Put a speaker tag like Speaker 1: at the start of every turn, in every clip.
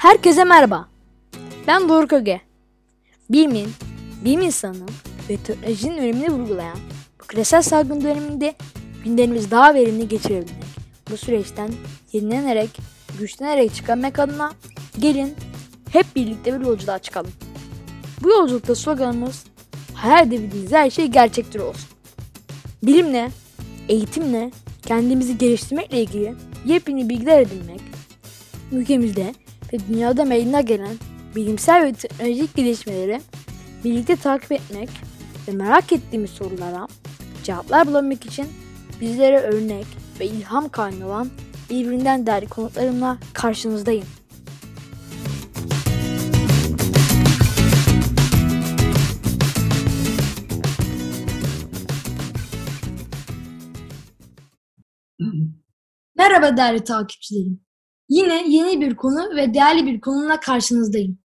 Speaker 1: Herkese merhaba. Ben Doruk Öge. Bilimin, bilim insanı ve teknolojinin önemini vurgulayan bu küresel salgın döneminde günlerimizi daha verimli geçirebilmek, bu süreçten yenilenerek, güçlenerek çıkarmak adına gelin hep birlikte bir yolculuğa çıkalım. Bu yolculukta sloganımız hayal edebildiğiniz her şey gerçektir olsun. Bilimle, eğitimle, kendimizi geliştirmekle ilgili yepyeni bilgiler edinmek, ülkemizde ve dünyada meydana gelen bilimsel ve teknolojik gelişmeleri birlikte takip etmek ve merak ettiğimiz sorulara cevaplar bulabilmek için bizlere örnek ve ilham kaynağı olan birbirinden değerli konuklarımla karşınızdayım. Merhaba değerli takipçilerim. Yine yeni bir konu ve değerli bir konuyla karşınızdayım.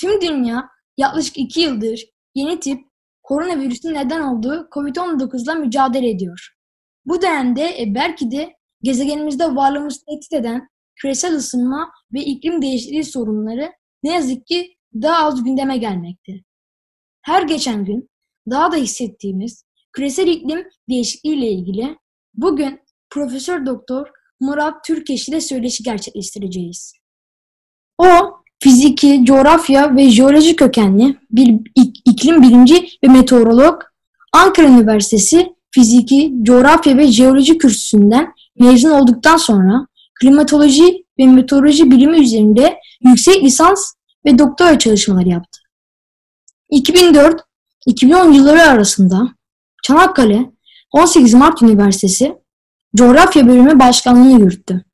Speaker 1: Tüm dünya yaklaşık 2 yıldır yeni tip koronavirüsün neden olduğu COVID-19 ile mücadele ediyor. Bu dönemde e, belki de gezegenimizde varlığımızı tehdit eden küresel ısınma ve iklim değişikliği sorunları ne yazık ki daha az gündeme gelmekte. Her geçen gün daha da hissettiğimiz küresel iklim değişikliği ile ilgili bugün Profesör Doktor Murat Türkeş ile söyleşi gerçekleştireceğiz. O, fiziki, coğrafya ve jeoloji kökenli bir iklim bilimci ve meteorolog, Ankara Üniversitesi Fiziki, Coğrafya ve Jeoloji kürsüsünden mezun olduktan sonra klimatoloji ve meteoroloji bilimi üzerinde yüksek lisans ve doktora çalışmaları yaptı. 2004-2010 yılları arasında Çanakkale 18 Mart Üniversitesi Coğrafya Bölümü Başkanlığını yürüttü.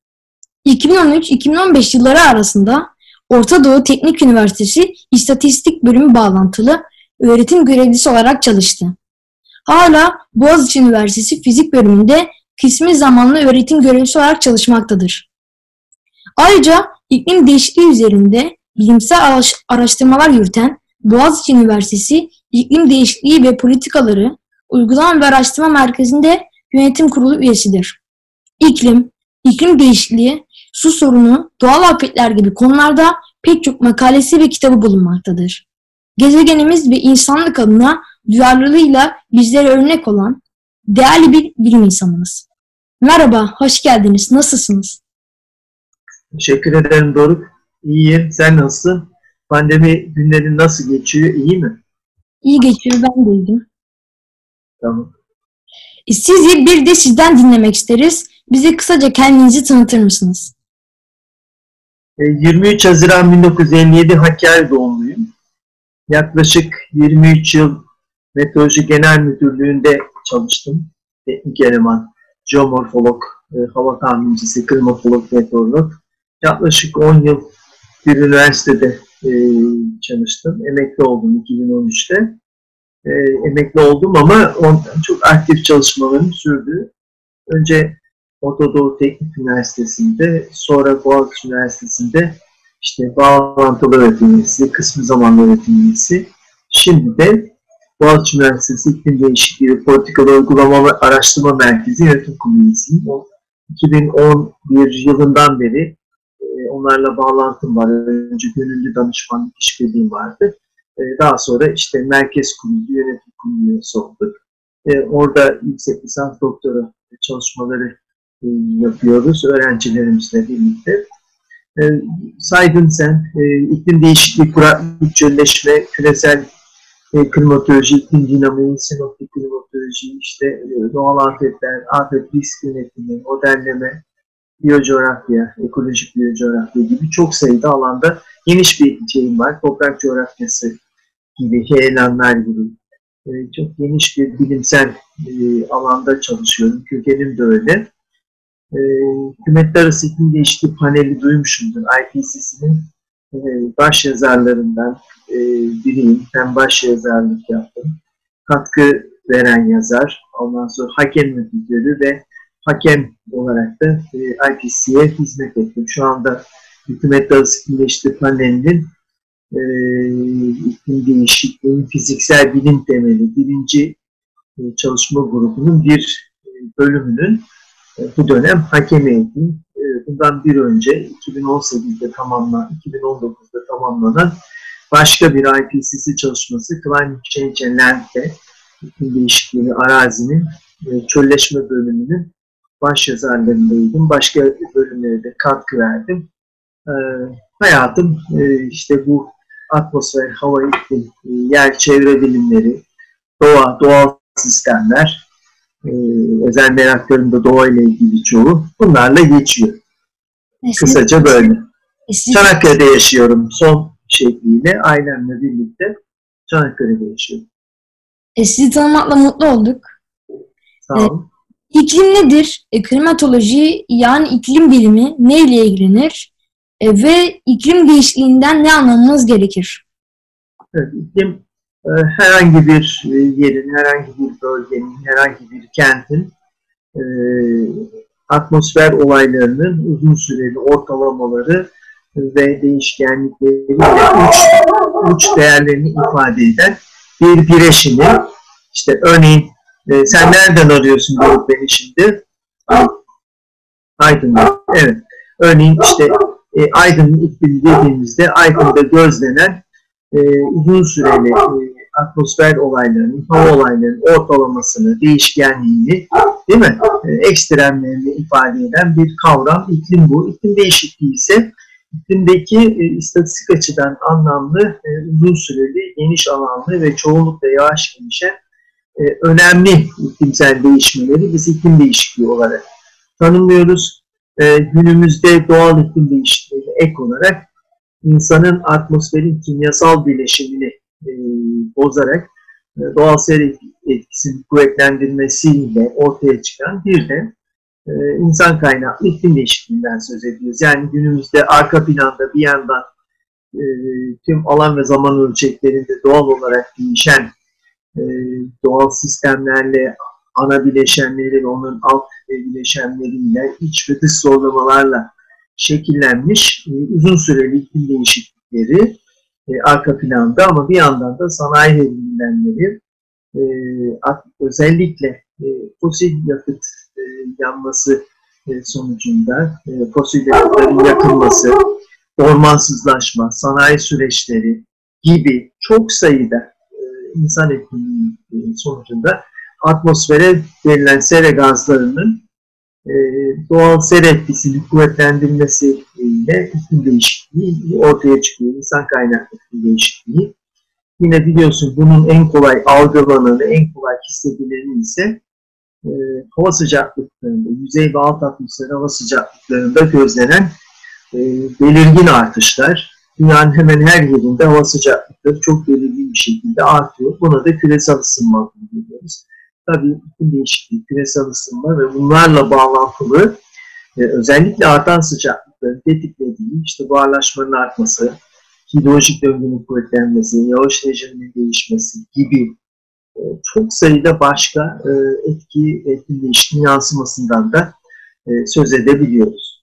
Speaker 1: 2013-2015 yılları arasında Orta Doğu Teknik Üniversitesi İstatistik Bölümü bağlantılı öğretim görevlisi olarak çalıştı. Hala Boğaziçi Üniversitesi Fizik Bölümünde kısmi zamanlı öğretim görevlisi olarak çalışmaktadır. Ayrıca iklim değişikliği üzerinde bilimsel araştırmalar yürüten Boğaziçi Üniversitesi İklim Değişikliği ve Politikaları Uygulama ve Araştırma Merkezi'nde yönetim kurulu üyesidir. İklim, iklim değişikliği, su sorunu, doğal afetler gibi konularda pek çok makalesi ve kitabı bulunmaktadır. Gezegenimiz ve insanlık adına duyarlılığıyla bizlere örnek olan değerli bir bilim insanımız. Merhaba, hoş geldiniz. Nasılsınız?
Speaker 2: Teşekkür ederim Doruk. İyiyim. Sen nasılsın? Pandemi günlerin nasıl geçiyor? İyi mi?
Speaker 1: İyi geçiyor. Ben de iyiyim.
Speaker 2: Tamam.
Speaker 1: Sizi bir de sizden dinlemek isteriz. Bize kısaca kendinizi tanıtır mısınız?
Speaker 2: 23 e, Haziran 1957 Hakkari doğumluyum. Yaklaşık 23 yıl Meteoroloji Genel Müdürlüğü'nde çalıştım. Teknik eleman, geomorfolog, e, hava tahmincisi, klimatolog, meteorolog. Yaklaşık 10 yıl bir üniversitede e, çalıştım. Emekli oldum 2013'te e, emekli oldum ama ondan çok aktif çalışmalarım sürdü. Önce Orta Doğu Teknik Üniversitesi'nde, sonra Boğaziçi Üniversitesi'nde işte bağlantılı öğretim üyesi, kısmı zamanlı öğretim. Şimdi de Boğaziçi Üniversitesi İklim Değişikliği Politikalı Uygulama ve Araştırma Merkezi Yönetim Kurulu üyesiyim. 2011 yılından beri e, onlarla bağlantım var. Önce gönüllü danışmanlık işbirliğim vardı. E, daha sonra işte merkez kurulu, yönetim kurulu üyesi olduk. E, orada yüksek lisans doktora çalışmaları e, yapıyoruz öğrencilerimizle birlikte. Saydın sen, iklim değişikliği, kuraklık, çölleşme, küresel klimatoloji, iklim dinamiği, sinoptik klimatoloji, işte doğal afetler, afet risk yönetimi, modelleme, biyocoğrafya, ekolojik biyocoğrafya gibi çok sayıda alanda geniş bir şeyim var. Toprak coğrafyası gibi, heyelanlar gibi e, çok geniş bir bilimsel e, alanda çalışıyorum. Kökenim de öyle. E, Hükümetler Arası İklim Değişikliği paneli duymuşumdur. IPCC'nin e, baş yazarlarından e, biriyim. Ben baş yazarlık yaptım. Katkı veren yazar. Ondan sonra hakem müdürü ve hakem olarak da e, IPCC'ye hizmet ettim. Şu anda Hükümetler Arası panelinin e, iklim değişikliğinin fiziksel bilim temeli birinci e, çalışma grubunun bir e, bölümünün e, bu dönem hakemiydim. E, bundan bir önce 2018'de tamamlanan, 2019'da tamamlanan başka bir IPCC çalışması Climate Change and Land'de iklim değişikliği arazinin çölleşme bölümünün baş yazarlarındaydım. Başka bölümlere de katkı verdim. Hayatım işte bu atmosfer, hava, iklim, yer, çevre bilimleri, doğa, doğal sistemler, e, özel meraklarım da doğayla ilgili çoğu bunlarla geçiyor. E, Kısaca böyle. E, Çanakkale'de yaşıyorum son şekliyle ailemle birlikte Çanakkale'de yaşıyorum.
Speaker 1: E, sizi tanımakla mutlu olduk.
Speaker 2: Sağ olun.
Speaker 1: E, iklim nedir? E, klimatoloji yani iklim bilimi neyle ilgilenir? E, ve iklim değişikliğinden ne anlamamız gerekir?
Speaker 2: Evet, iklim e, herhangi bir e, yerin, herhangi bir bölgenin, herhangi bir kentin e, atmosfer olaylarının uzun süreli ortalamaları ve değişkenlikleriyle uç, uç değerlerini ifade eden bir bireşimi. İşte örneğin e, sen nereden arıyorsun beni şimdi? Aydın'da. Evet. Örneğin işte e, Aydın'ın iklimi dediğimizde Aydın'da gözlenen e, uzun süreli e, atmosfer olaylarının, hava olaylarının ortalamasını, değişkenliğini, değil mi? E, ekstremlerini ifade eden bir kavram. İklim bu. İklim değişikliği ise iklimdeki e, istatistik açıdan anlamlı, e, uzun süreli, geniş alanlı ve çoğunlukla yavaş gelişen e, önemli iklimsel değişmeleri biz iklim değişikliği olarak tanımlıyoruz. E, günümüzde doğal iklim değişikliğine ek olarak insanın atmosferin kimyasal bileşimini e, bozarak e, doğal seyir etkisini kuvvetlendirmesiyle ortaya çıkan bir de e, insan kaynaklı iklim değişikliğinden söz ediyoruz. Yani günümüzde arka planda bir yandan e, tüm alan ve zaman ölçeklerinde doğal olarak değişen e, doğal sistemlerle ana bileşenleri ve onun alt bileşenleriyle iç ve dış zorlamalarla şekillenmiş e, uzun süreli iklim değişiklikleri e, arka planda ama bir yandan da sanayi devrimlenleri e, özellikle fosil yakıt yanması sonucunda fosil yakıtların yakılması, ormansızlaşma, sanayi süreçleri gibi çok sayıda insan etkinliği sonucunda atmosfere verilen sera gazlarının e, doğal ser etkisini kuvvetlendirmesiyle iklim değişikliği ortaya çıkıyor. İnsan kaynaklı iklim değişikliği. Yine biliyorsun bunun en kolay algılananı, en kolay hissedileni ise e, hava sıcaklıklarında, yüzey ve alt atmosfer hava sıcaklıklarında gözlenen e, belirgin artışlar. Dünyanın hemen her yerinde hava sıcaklıkları çok belirgin bir şekilde artıyor. Buna da küresel ısınma diyoruz tabii iklim değişikliği, küresel ısınma ve bunlarla bağlantılı e, özellikle artan sıcaklıkların tetiklediği işte buharlaşmanın artması, hidrolojik döngünün kuvvetlenmesi, yağış rejiminin değişmesi gibi e, çok sayıda başka e, etki, etki değişikliği yansımasından da e, söz edebiliyoruz.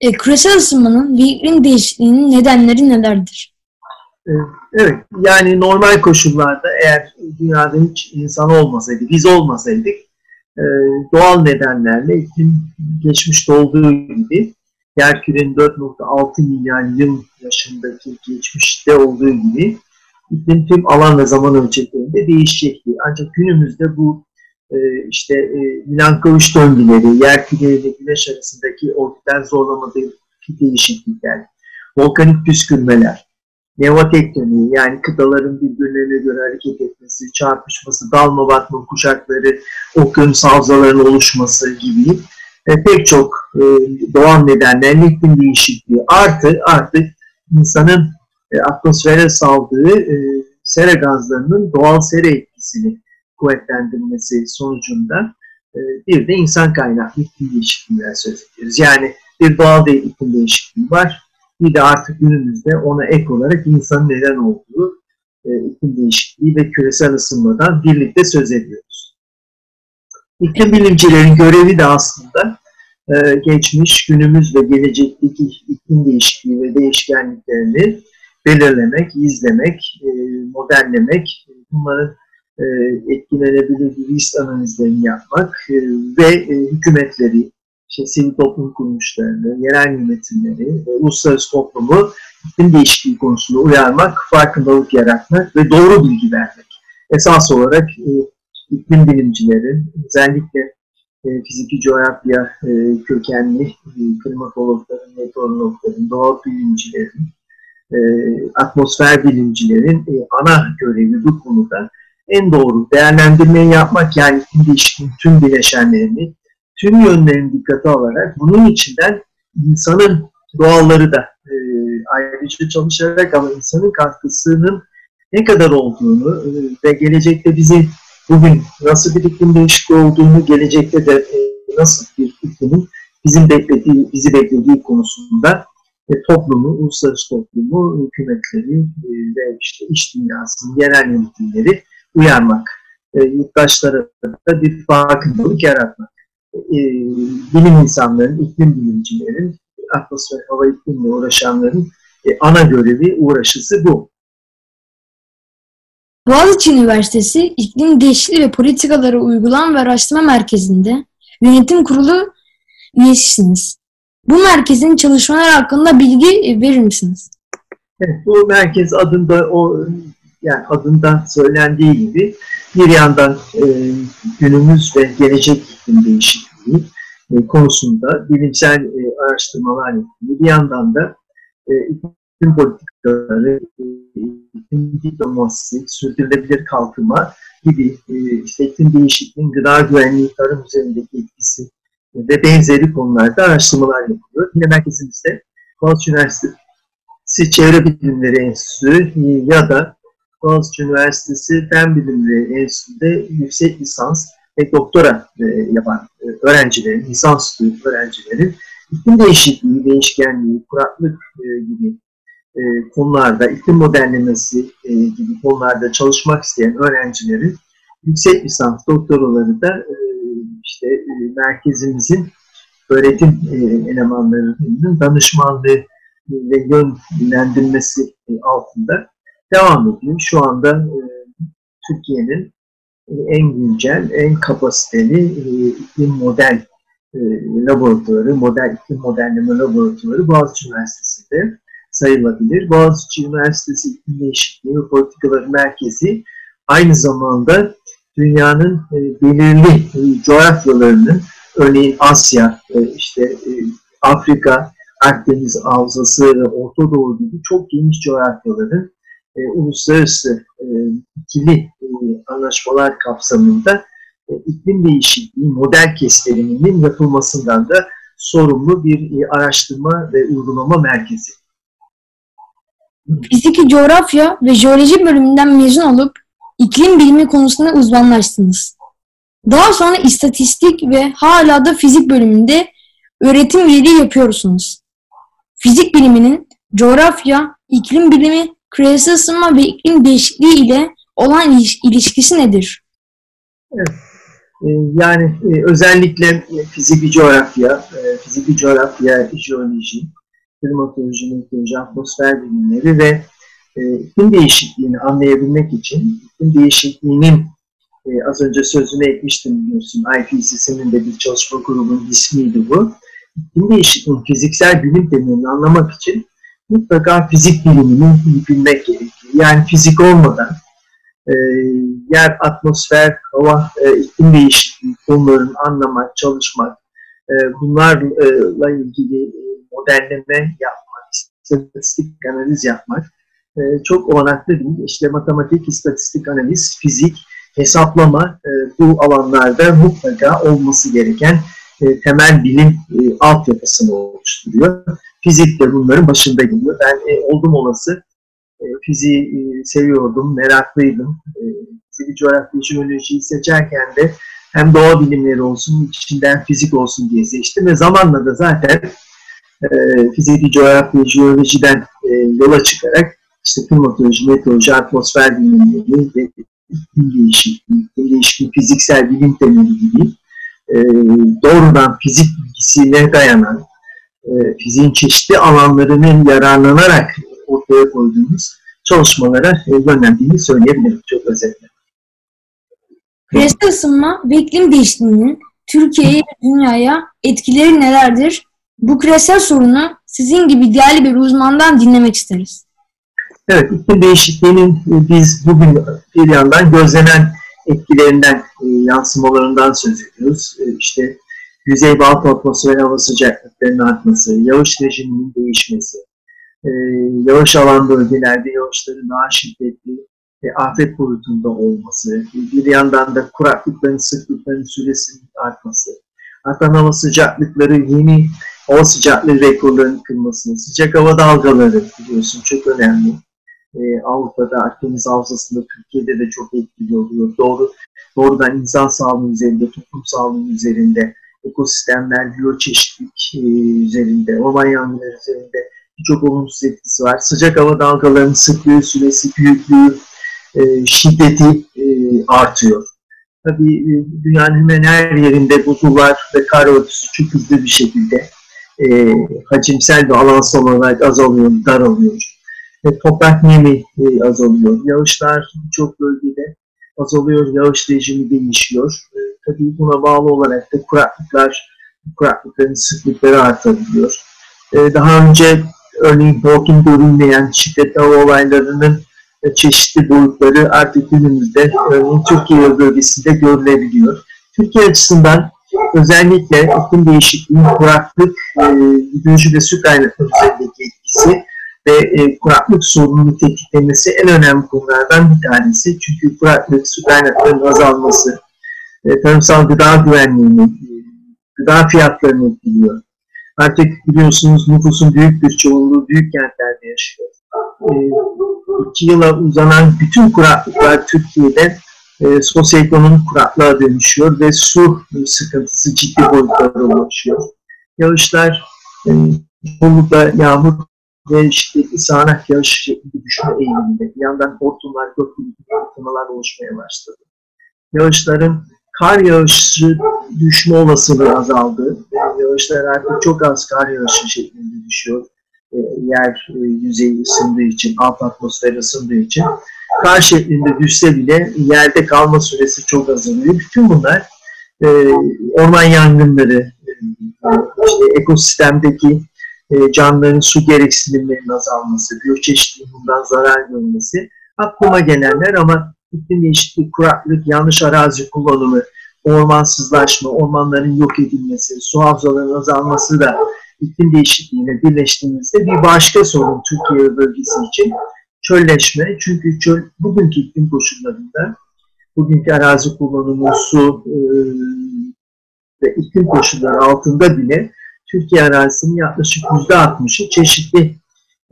Speaker 1: E, küresel ısınmanın ve iklim değişikliğinin nedenleri nelerdir?
Speaker 2: Ee, evet, yani normal koşullarda eğer dünyada hiç insan olmasaydı, biz olmasaydık e, doğal nedenlerle iklim geçmişte olduğu gibi yerkürenin 4.6 milyar yıl yaşındaki geçmişte olduğu gibi iklim tüm alan ve zaman ölçeklerinde değişecekti. Ancak günümüzde bu e, işte e, Milankovic döngüleri, yerküre ile güneş arasındaki orbital zorlamadaki değişiklikler, volkanik püskürmeler, neotektoniği yani kıtaların birbirlerine göre hareket etmesi, çarpışması, dalma batma kuşakları, okyanus havzalarının oluşması gibi e, pek çok e, doğal nedenlerle iklim değişikliği artı artık insanın e, atmosfere saldığı e, sera gazlarının doğal sera etkisini kuvvetlendirmesi sonucunda e, bir de insan kaynaklı iklim değişikliğinden söz ediyoruz. Yani bir doğal iklim değişikliği var, bir de artık günümüzde ona ek olarak insanın neden olduğu e, iklim değişikliği ve küresel ısınmadan birlikte söz ediyoruz. İklim bilimcilerin görevi de aslında e, geçmiş, günümüz ve gelecekteki iklim değişikliği ve değişkenliklerini belirlemek, izlemek, e, modellemek, bunların etkilenebilir risk analizlerini yapmak ve hükümetleri, işte sivil toplum kuruluşlarını, yerel yönetimleri, e, uluslararası toplumu iklim değişikliği konusunda uyarmak, farkındalık yaratmak ve doğru bilgi vermek. Esas olarak e, iklim bilimcilerin, özellikle e, fiziki coğrafya e, kökenli e, klimatologların, meteorologların, doğa bilimcilerin, e, atmosfer bilimcilerin e, ana görevi bu konuda en doğru değerlendirmeyi yapmak yani iklim değişikliğinin tüm bileşenlerini, tüm yönlerini dikkate alarak bunun içinden insanın doğalları da e, ayrıca çalışarak ama insanın katkısının ne kadar olduğunu e, ve gelecekte bizi bugün nasıl bir iklim değişikliği olduğunu, gelecekte de e, nasıl bir iklimin bizim beklediği, bizi beklediği konusunda e, toplumu, uluslararası toplumu, hükümetleri e, ve işte iş dünyasının yerel yönetimleri uyarmak, e, yurttaşlara da bir farkındalık yaratmak. E, bilim insanların, iklim bilimcilerin, atmosfer hava iklimle uğraşanların e, ana görevi, uğraşısı bu.
Speaker 1: Boğaziçi Üniversitesi İklim Değişikliği ve Politikaları Uygulama ve Araştırma Merkezi'nde yönetim kurulu üyesisiniz. Bu merkezin çalışmaları hakkında bilgi verir misiniz?
Speaker 2: Evet, bu merkez adında o yani adında söylendiği gibi bir yandan e, günümüz ve gelecek iklim değişikliği e, konusunda bilimsel e, araştırmalar yapıyor. Bir yandan da e, iklim politikaları, iklim diplomasisi, sürdürülebilir kalkınma gibi e, işte iklim değişikliğinin gıda güvenliği, tarım üzerindeki etkisi ve benzeri konularda araştırmalar yapılıyor. Yine merkezimizde Boğaziçi Üniversitesi Çevre Bilimleri Enstitüsü ya da Boğaziçi Üniversitesi Fen Bilimleri Enstitüsü'nde yüksek lisans ve doktora e, yapan e, öğrencilerin, lisans öğrencilerin iklim değişikliği, değişkenliği, kuraklık e, gibi e, konularda, iklim modellemesi e, gibi konularda çalışmak isteyen öğrencilerin yüksek lisans doktoraları da e, işte e, merkezimizin öğretim e, elemanlarının danışmanlığı ve yönlendirmesi e, altında devam ediyor. Şu anda e, Türkiye'nin en güncel, en kapasiteli e, iklim model e, laboratuvarı, model iklim modelleme laboratuvarı Boğaziçi Üniversitesi'nde sayılabilir. Boğaziçi Üniversitesi İklim Değişikliği ve Merkezi aynı zamanda dünyanın e, belirli coğrafyalarının örneğin Asya, işte Afrika, Akdeniz Havzası ve Orta Doğu gibi çok geniş coğrafyaların e, uluslararası e, ikili e, anlaşmalar kapsamında e, iklim değişikliği model kestiriminin yapılmasından da sorumlu bir e, araştırma ve uygulama merkezi.
Speaker 1: Fiziki coğrafya ve jeoloji bölümünden mezun olup iklim bilimi konusunda uzmanlaştınız. Daha sonra istatistik ve hala da fizik bölümünde öğretim üyeliği yapıyorsunuz. Fizik biliminin coğrafya, iklim bilimi, küresel ısınma ve iklim değişikliği ile olan ilişkisi nedir?
Speaker 2: Ee, yani e, özellikle fiziki coğrafya, e, fiziki coğrafya, jeoloji, klimatoloji, meteoroloji, atmosfer bilimleri ve e, iklim değişikliğini anlayabilmek için iklim değişikliğinin az önce sözünü etmiştim biliyorsun IPCC'nin de bir çalışma grubunun ismiydi bu. İklim değişikliğinin fiziksel bilim temelini anlamak için mutlaka fizik bilimini bilmek gerekiyor. Yani fizik olmadan e, yer, atmosfer, hava, e, iklim değişikliği konularını anlamak, çalışmak, e, bunlarla ilgili e, modelleme yapmak, istatistik analiz yapmak e, çok olanaklı değil. İşte matematik, istatistik analiz, fizik, hesaplama e, bu alanlarda mutlaka olması gereken e, temel bilim e, altyapısını oluşturuyor. Fizik de bunların başında geliyor. Ben e, oldum olası e, fiziği e, seviyordum, meraklıydım. E, fizik, coğrafya, jeolojiyi seçerken de hem doğa bilimleri olsun, içinden fizik olsun diye seçtim ve zamanla da zaten e, fiziki, coğrafya, jeolojiden e, yola çıkarak işte klimatoloji, meteoroloji, atmosfer bilimleri ve iklim değişikliği, iklim değişikliği, fiziksel bilim temeli gibi e, doğrudan fizik bilgisine dayanan e, fiziğin çeşitli alanlarının yararlanarak ortaya koyduğumuz çalışmalara e, yönlendiğini söyleyebilirim çok özetle.
Speaker 1: Küresel ısınma ve iklim değişikliğinin Türkiye'ye ve dünyaya etkileri nelerdir? Bu küresel sorunu sizin gibi değerli bir uzmandan dinlemek isteriz.
Speaker 2: Evet, iklim değişikliğinin biz bugün bir yandan gözlenen etkilerinden, e, yansımalarından söz ediyoruz. E, işte yüzey alt atmosfer hava sıcaklıklarının artması, yağış rejiminin değişmesi, e, yağış alan bölgelerde yağışların daha şiddetli ve afet boyutunda olması, bir yandan da kuraklıkların sıklıklarının süresinin artması, artan hava sıcaklıkları yeni hava sıcaklığı rekorlarının kırması, sıcak hava dalgaları biliyorsun çok önemli. Ee, Avrupa'da, Akdeniz Havzası'nda, Türkiye'de de çok etkili oluyor. Doğru, doğrudan insan sağlığı üzerinde, toplum sağlığı üzerinde, ekosistemler, biyoçeşitlik e, üzerinde, orman yangınları üzerinde birçok olumsuz etkisi var. Sıcak hava dalgalarının sıklığı, süresi, büyüklüğü, e, şiddeti e, artıyor. Tabii e, dünyanın hemen her yerinde buzullar ve kar örtüsü çok hızlı bir şekilde e, hacimsel ve alansal olarak azalıyor, daralıyor. E, toprak nemi e, azalıyor. Yağışlar birçok bölgede azalıyor, yağış rejimi değişiyor. E, tabii buna bağlı olarak da kuraklıklar, kuraklıkların sıklıkları artabiliyor. E, daha önce örneğin hortum görünmeyen şiddetli hava olaylarının çeşitli boyutları artık günümüzde örneğin Türkiye bölgesinde görülebiliyor. Türkiye açısından özellikle iklim değişikliğinin kuraklık, e, hidroloji ve su kaynakları üzerindeki etkisi ve e, kuraklık sorununu tetiklemesi en önemli konulardan bir tanesi. Çünkü kuraklık, su kaynaklarının azalması, e, tarımsal gıda güvenliğini, e, gıda fiyatlarını etkiliyor. Artık biliyorsunuz nüfusun büyük bir çoğunluğu büyük kentlerde yaşıyor. E, iki yıla uzanan bütün kuraklıklar Türkiye'de e, sosyoekonomik kuraklığa dönüşüyor ve su sıkıntısı ciddi boyutlara ulaşıyor. Yağışlar e, çoğunlukla yağmur şiddetli sağanak yağış şeklinde düşme eğiliminde. Bir yandan hortumlar, gökyüzü fırtınalar oluşmaya başladı. Yağışların kar yağışı düşme olasılığı azaldı. Yağışlar artık çok az kar yağışı şeklinde düşüyor. E, yer e, yüzeyi ısındığı için, alt atmosfer ısındığı için kar şeklinde düşse bile yerde kalma süresi çok azalıyor. Bütün bunlar e, orman yangınları, işte ekosistemdeki canlıların su gereksinimlerinin azalması, biyoçeşitliğin bundan zarar görmesi aklıma gelenler ama iklim değişikliği, kuraklık, yanlış arazi kullanımı, ormansızlaşma, ormanların yok edilmesi, su havzalarının azalması da iklim değişikliğine birleştiğimizde bir başka sorun Türkiye bölgesi için çölleşme. Çünkü çöl bugünkü iklim koşullarında bugünkü arazi kullanımı, su e, ve iklim koşulları altında bile Türkiye arazisinin yaklaşık %60'ı çeşitli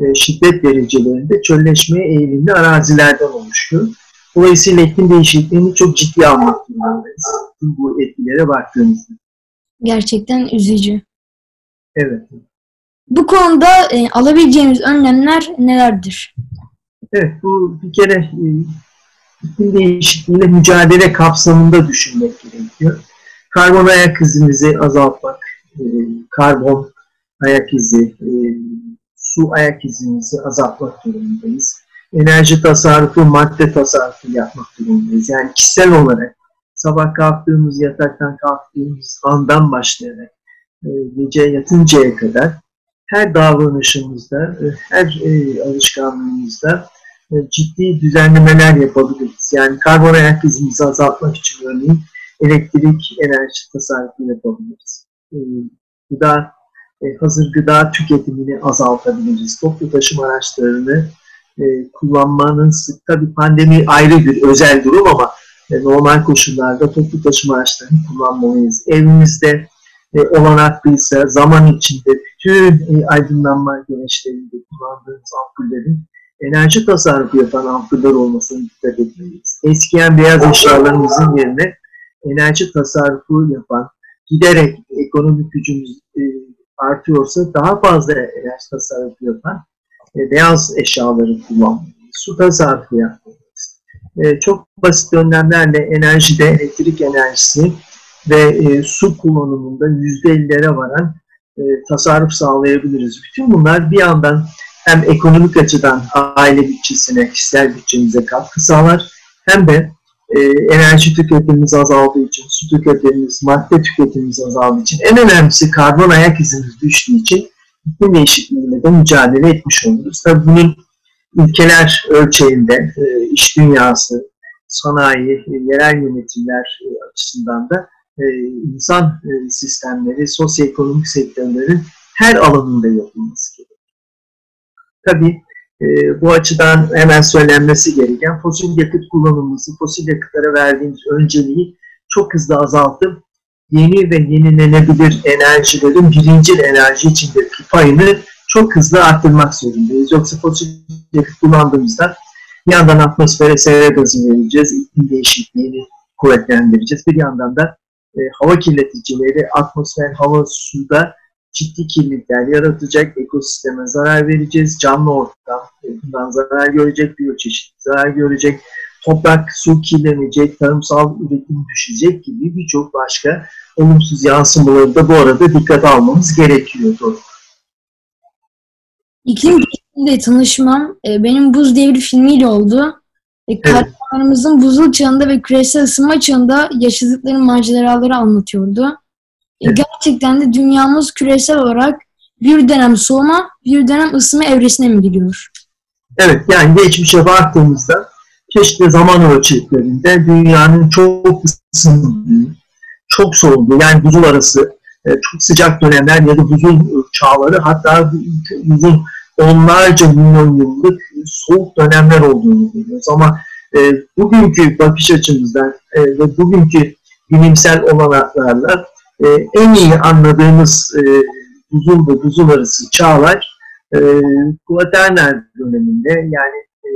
Speaker 2: e, şiddet derecelerinde çölleşmeye eğilimli arazilerden oluşuyor. Dolayısıyla iklim değişikliğini çok ciddi almak durumundayız. Bu etkilere baktığımızda.
Speaker 1: Gerçekten üzücü.
Speaker 2: Evet.
Speaker 1: Bu konuda e, alabileceğimiz önlemler nelerdir?
Speaker 2: Evet, bu bir kere e, iklim değişikliğiyle mücadele kapsamında düşünmek gerekiyor. Karbon ayak izimizi azaltmak, e, karbon ayak izi, e, su ayak izimizi azaltmak durumundayız. Enerji tasarrufu, madde tasarrufu yapmak durumundayız. Yani kişisel olarak sabah kalktığımız, yataktan kalktığımız andan başlayarak e, gece yatıncaya kadar her davranışımızda, her alışkanlığımızda ciddi düzenlemeler yapabiliriz. Yani karbon ayak izimizi azaltmak için örneğin elektrik enerji tasarrufu yapabiliriz. Gıda, hazır gıda tüketimini azaltabiliriz. Toplu taşıma araçlarını kullanmanın sık, tabii pandemi ayrı bir özel durum ama normal koşullarda toplu taşıma araçlarını kullanmalıyız. Evimizde e, olanaklıysa zaman içinde bütün e, aydınlanma güneşlerinde kullandığımız ampullerin enerji tasarrufu yapan ampuller olmasını dikkat etmeliyiz. Eskiyen beyaz eşyalarımızın yerine enerji tasarrufu yapan, giderek ekonomik gücümüz e, artıyorsa daha fazla enerji tasarrufu yapan e, beyaz eşyaları kullanmalıyız. Su tasarrufu yapmalıyız. E, çok basit önlemlerle enerjide, elektrik enerjisi ve su kullanımında %50'lere varan tasarruf sağlayabiliriz. Bütün bunlar bir yandan hem ekonomik açıdan aile bütçesine, kişisel bütçemize katkı sağlar hem de e, enerji tüketimimiz azaldığı için, su tüketimimiz, madde tüketimimiz azaldığı için, en önemlisi karbon ayak izimiz düştüğü için iklim değişikliğiyle de mücadele etmiş oluruz. Tabii bunun ülkeler ölçeğinde, e, iş dünyası, sanayi, e, yerel yönetimler açısından da insan sistemleri, sosyoekonomik sektörlerin her alanında yapılması gerekiyor. Tabii e, bu açıdan hemen söylenmesi gereken fosil yakıt kullanımımızı, fosil yakıtlara verdiğimiz önceliği çok hızlı azaltıp yeni ve yenilenebilir enerjilerin birinci enerji içindeki payını çok hızlı arttırmak zorundayız. Yoksa fosil yakıt kullandığımızda bir yandan atmosfere sera gazı vereceğiz, iklim değişikliğini kuvvetlendireceğiz. Bir yandan da e, hava kirleticileri atmosfer, hava, suda ciddi kirlilikler yaratacak, ekosisteme zarar vereceğiz, canlı ortam bundan zarar görecek, biyoçeşitlik zarar görecek, toprak, su kirlenecek, tarımsal üretim düşecek gibi birçok başka olumsuz yansımaları da bu arada dikkate almamız gerekiyordu.
Speaker 1: İklim değişikliğiyle tanışmam e, benim Buz Devri filmiyle oldu. E, kahramanımızın buzul çağında ve küresel ısınma çağında yaşadıkları maceraları anlatıyordu. Gerçekten de dünyamız küresel olarak bir dönem soğuma, bir dönem ısınma evresine mi gidiyor?
Speaker 2: Evet, yani geçmişe baktığımızda çeşitli zaman ölçeklerinde dünyanın çok ısındığı, çok soğuduğu, yani buzul arası e, çok sıcak dönemler ya da buzul çağları hatta uzun onlarca milyon yıllık soğuk dönemler olduğunu görüyoruz. Ama e, bugünkü bakış açımızdan e, ve bugünkü bilimsel olanaklarla e, en iyi anladığımız e, buzul ve buzul arası çağlar e, Kuaterner döneminde yani e,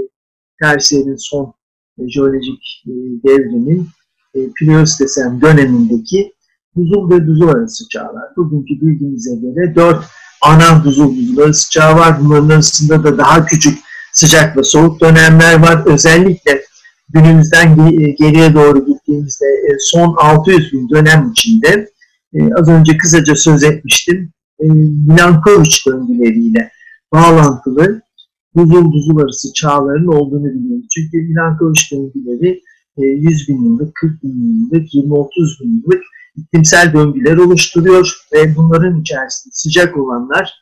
Speaker 2: Tersiyerin son e, jeolojik e, devrinin e, Pliostesen dönemindeki buzul ve buzul arası çağlar. Bugünkü bildiğimize göre dört ana buzul buzul arası çağı var. Bunların arasında da daha küçük sıcak ve soğuk dönemler var. Özellikle günümüzden geriye doğru gittiğimizde e, son 600 bin dönem içinde e, az önce kısaca söz etmiştim. Milankovic döngüleriyle bağlantılı buzul buzul arası çağların olduğunu biliyoruz. Çünkü Milankovic döngüleri 100 bin yıllık, 40 bin yıllık, 20-30 bin yıllık iklimsel döngüler oluşturuyor ve bunların içerisinde sıcak olanlar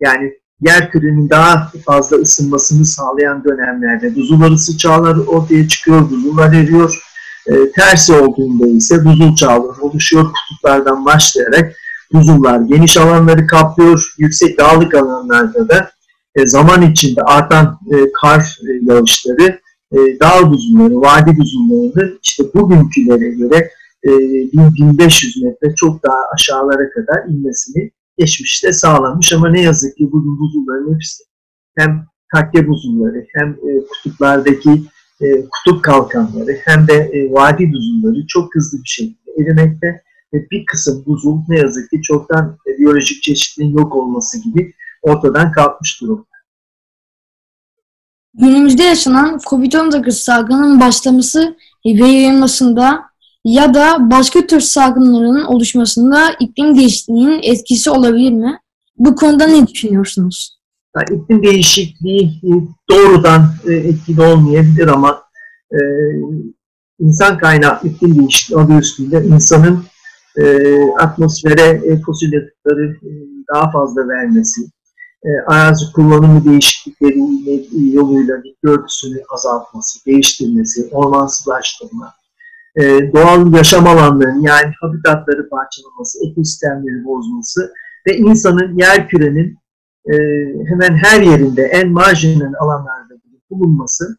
Speaker 2: yani yer kürenin daha fazla ısınmasını sağlayan dönemlerde buzul arası çağlar ortaya çıkıyor, buzullar eriyor. E, tersi olduğunda ise buzul çağları oluşuyor. Kutuplardan başlayarak buzullar geniş alanları kaplıyor. Yüksek dağlık alanlarda da e, zaman içinde artan e, kar e, yağışları e, dağ buzulları, vadi buzullarını işte bugünkülere göre e, 1500 metre çok daha aşağılara kadar inmesini geçmişte sağlanmış ama ne yazık ki bugün buzulların hepsi hem takke buzulları hem e, kutuplardaki e, kutup kalkanları hem de e, vadi buzulları çok hızlı bir şekilde erimekte ve bir kısım buzul ne yazık ki çoktan e, biyolojik çeşitliliğin yok olması gibi ortadan kalkmış durumda.
Speaker 1: Günümüzde yaşanan COVID-19 salgının başlaması ve yayılmasında ya da başka tür salgınların oluşmasında iklim değişikliğinin etkisi olabilir mi? Bu konuda ne düşünüyorsunuz?
Speaker 2: Yani iklim değişikliği doğrudan e, etkili olmayabilir ama e, insan kaynaklı iklim değişikliği adı üstünde insanın e, atmosfere e, fosil yakıtları e, daha fazla vermesi, e, arazi kullanımı değişiklikleri yoluyla bitki örtüsünü azaltması, değiştirmesi, ormansızlaştırma, e, doğal yaşam alanlarının yani habitatları parçalaması, ekosistemleri bozması ve insanın yer kürenin e, hemen her yerinde en marjinal alanlarda bulunması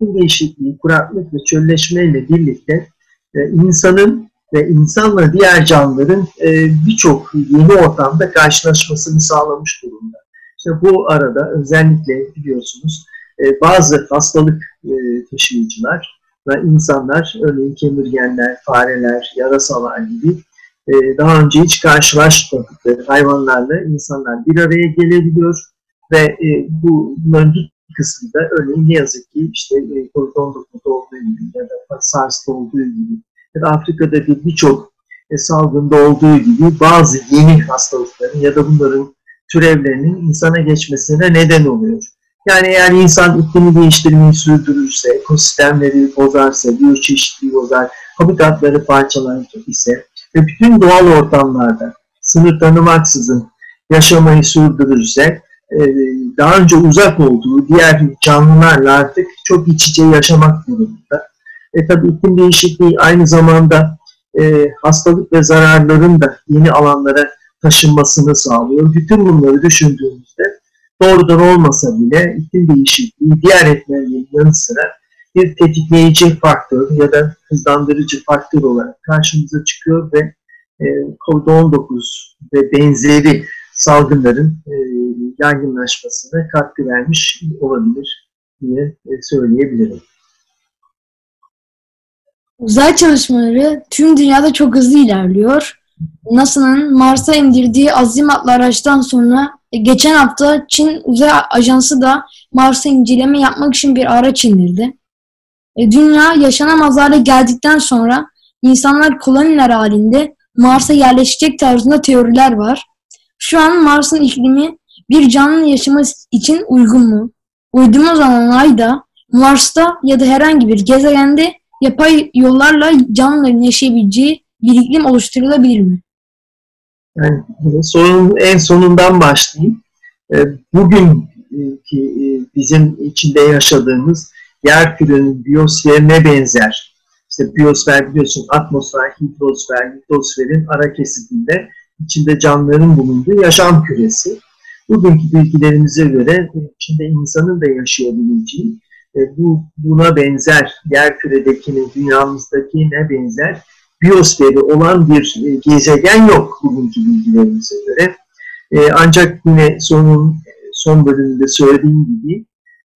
Speaker 2: iklim değişikliği, kuraklık ve çölleşmeyle birlikte e, insanın ve insanla diğer canlıların e, birçok yeni ortamda karşılaşmasını sağlamış durumda. İşte bu arada özellikle biliyorsunuz e, bazı hastalık e, taşıyıcılar ve insanlar, örneğin kemirgenler, fareler, yarasalar gibi e, daha önce hiç karşılaşmadıkları hayvanlarla insanlar bir araya gelebiliyor ve e, bu, bunların bir kısmı da örneğin ne yazık ki işte e, COVID-19'da olduğu gibi ya da SARS'ta olduğu gibi ya da Afrika'da bir birçok e, salgında olduğu gibi bazı yeni hastalıkların ya da bunların türevlerinin insana geçmesine neden oluyor. Yani eğer insan iklimi değiştirmeyi sürdürürse, ekosistemleri bozarsa, biyoçeşitliği bozar, habitatları parçalar ise ve bütün doğal ortamlarda sınır tanımaksızın yaşamayı sürdürürse e, daha önce uzak olduğu diğer canlılarla artık çok iç içe yaşamak durumunda. E tabi iklim değişikliği aynı zamanda e, hastalık ve zararların da yeni alanlara taşınmasını sağlıyor. Bütün bunları düşündüğümüzde doğrudan olmasa bile iklim değişikliği diğer etmenlerin yanı sıra bir tetikleyici faktör ya da hızlandırıcı faktör olarak karşımıza çıkıyor ve e, COVID-19 ve benzeri salgınların e, yaygınlaşmasına katkı vermiş olabilir diye e, söyleyebilirim.
Speaker 1: Uzay çalışmaları tüm dünyada çok hızlı ilerliyor. NASA'nın Mars'a indirdiği Azim adlı araçtan sonra geçen hafta Çin Uzay Ajansı da Mars'a inceleme yapmak için bir araç indirdi. E, dünya yaşanamaz hale geldikten sonra insanlar koloniler halinde Mars'a yerleşecek tarzında teoriler var. Şu an Mars'ın iklimi bir canlının yaşaması için uygun mu? Uydurma zaman Ay'da, Mars'ta ya da herhangi bir gezegende yapay yollarla canlıların yaşayabileceği bir iklim oluşturulabilir mi?
Speaker 2: Yani sorunun en sonundan başlayayım. E, bugünkü e, bizim içinde yaşadığımız yer kürenin biyosferine benzer. İşte biyosfer biliyorsun atmosfer, hidrosfer, hidrosferin ara kesitinde içinde canlıların bulunduğu yaşam küresi. Bugünkü bilgilerimize göre içinde insanın da yaşayabileceği bu buna benzer yer küredekinin dünyamızdakine benzer biyosferi olan bir e, gezegen yok bugünkü bilgilerimize göre. E, ancak yine sonun son bölümünde söylediğim gibi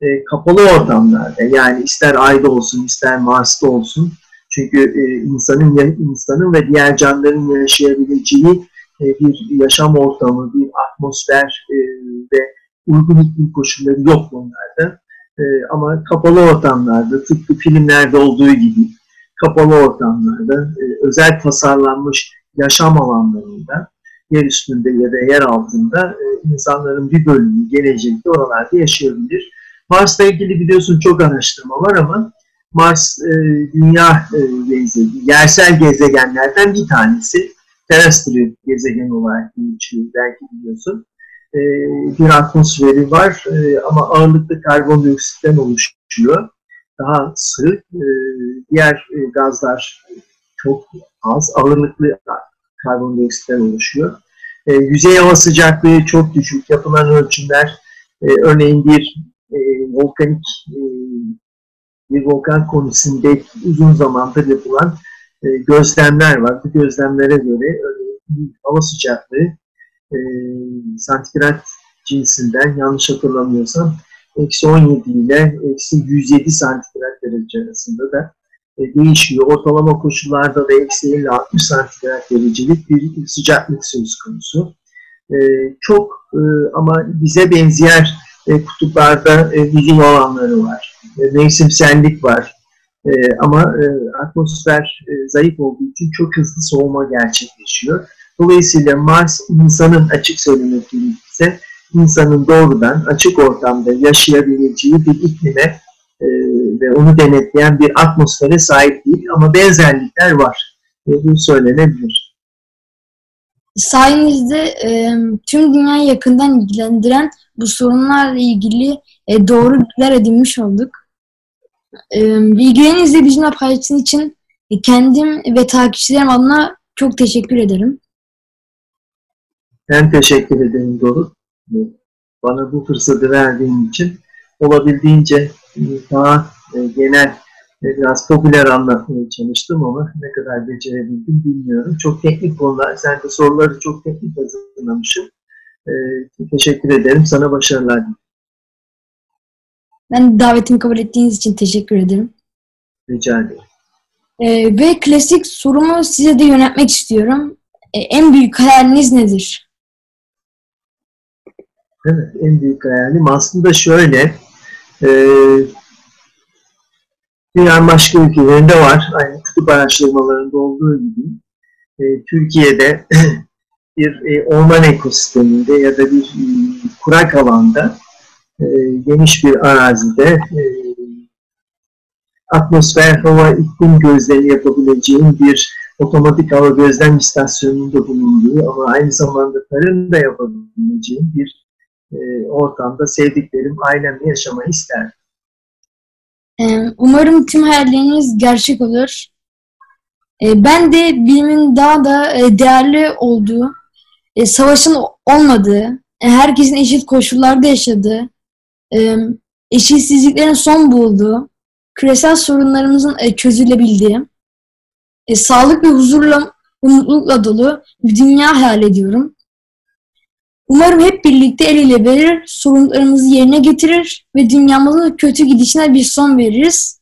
Speaker 2: e, kapalı ortamlarda yani ister Ay'da olsun ister Mars'ta olsun çünkü insanın insanın ve diğer canlıların yaşayabileceği bir yaşam ortamı, bir atmosfer ve uygun iklim koşulları yok bunlarda. Ama kapalı ortamlarda tıpkı filmlerde olduğu gibi kapalı ortamlarda, e, özel tasarlanmış yaşam alanlarında, yer üstünde ya da yer altında e, insanların bir bölümü gelecekte oralarda yaşayabilir. Mars'la ilgili biliyorsun çok araştırma var ama Mars e, dünya gezegeni, yersel gezegenlerden bir tanesi. Terrestrial gezegen olarak geçiyor belki biliyorsun. bir atmosferi var ama ağırlıklı karbondioksitten oluşuyor daha sığ, e, diğer e, gazlar çok az, ağırlıklı karbondioksitten oluşuyor. E, yüzey hava sıcaklığı çok düşük. Yapılan ölçümler, örneğin bir volkanik bir volkan konusunda uzun zamandır yapılan gözlemler var. Bu gözlemlere göre örneğin hava sıcaklığı santigrat cinsinden yanlış hatırlamıyorsam eksi 17 ile eksi 107 santigrat derece arasında da e, değişiyor. Ortalama koşullarda da eksi 50-60 santigrat derecelik bir sıcaklık söz konusu. E, çok e, ama bize benzer kutuplarda bilim alanları var. Mevsimsellik var. Ama atmosfer zayıf olduğu için çok hızlı soğuma gerçekleşiyor. Dolayısıyla Mars insanın açık söylemek gerekirse insanın doğrudan açık ortamda yaşayabileceği bir iklime e, ve onu denetleyen bir atmosfere sahip değil ama benzerlikler var. E, bu söylenebilir.
Speaker 1: Sayenizde e, tüm dünyayı yakından ilgilendiren bu sorunlarla ilgili e, doğru bilgiler edinmiş olduk. E, bilgilerinizle bizimle paylaştığınız için kendim ve takipçilerim adına çok teşekkür ederim.
Speaker 2: Ben teşekkür ederim Doruk bana bu fırsatı verdiğin için olabildiğince daha genel biraz popüler anlatmaya çalıştım ama ne kadar becerebildim bilmiyorum. Çok teknik konular. Sen de soruları çok teknik hazırlamışsın. Teşekkür ederim. Sana başarılar dilerim.
Speaker 1: Ben davetimi kabul ettiğiniz için teşekkür ederim.
Speaker 2: Rica ederim.
Speaker 1: Ee, ve klasik sorumu size de yönetmek istiyorum. Ee, en büyük hayaliniz nedir?
Speaker 2: Evet, en büyük hayalim aslında şöyle, e, dünyanın başka ülkelerinde var, aynı kutup araştırmalarında olduğu gibi, e, Türkiye'de bir e, orman ekosisteminde ya da bir e, kurak alanda e, geniş bir arazide e, atmosfer, hava, iklim gözlemi yapabileceğim bir otomatik hava gözlem istasyonunda bulunduğu ama aynı zamanda tarım da yapabileceğim bir e, ortamda sevdiklerim, ailemle yaşamayı isterdim.
Speaker 1: Ee, umarım tüm hayalleriniz gerçek olur. Ee, ben de bilimin daha da e, değerli olduğu, e, savaşın olmadığı, e, herkesin eşit koşullarda yaşadığı, eşitsizliklerin son bulduğu, küresel sorunlarımızın çözülebildiği, sağlık ve huzurla, mutlulukla dolu bir dünya hayal ediyorum. Umarım hep birlikte el ele verir, sorunlarımızı yerine getirir ve dünyamızın kötü gidişine bir son veririz.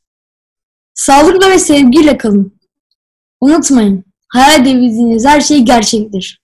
Speaker 1: Sağlıkla ve sevgiyle kalın. Unutmayın, hayal edebildiğiniz her şey gerçektir.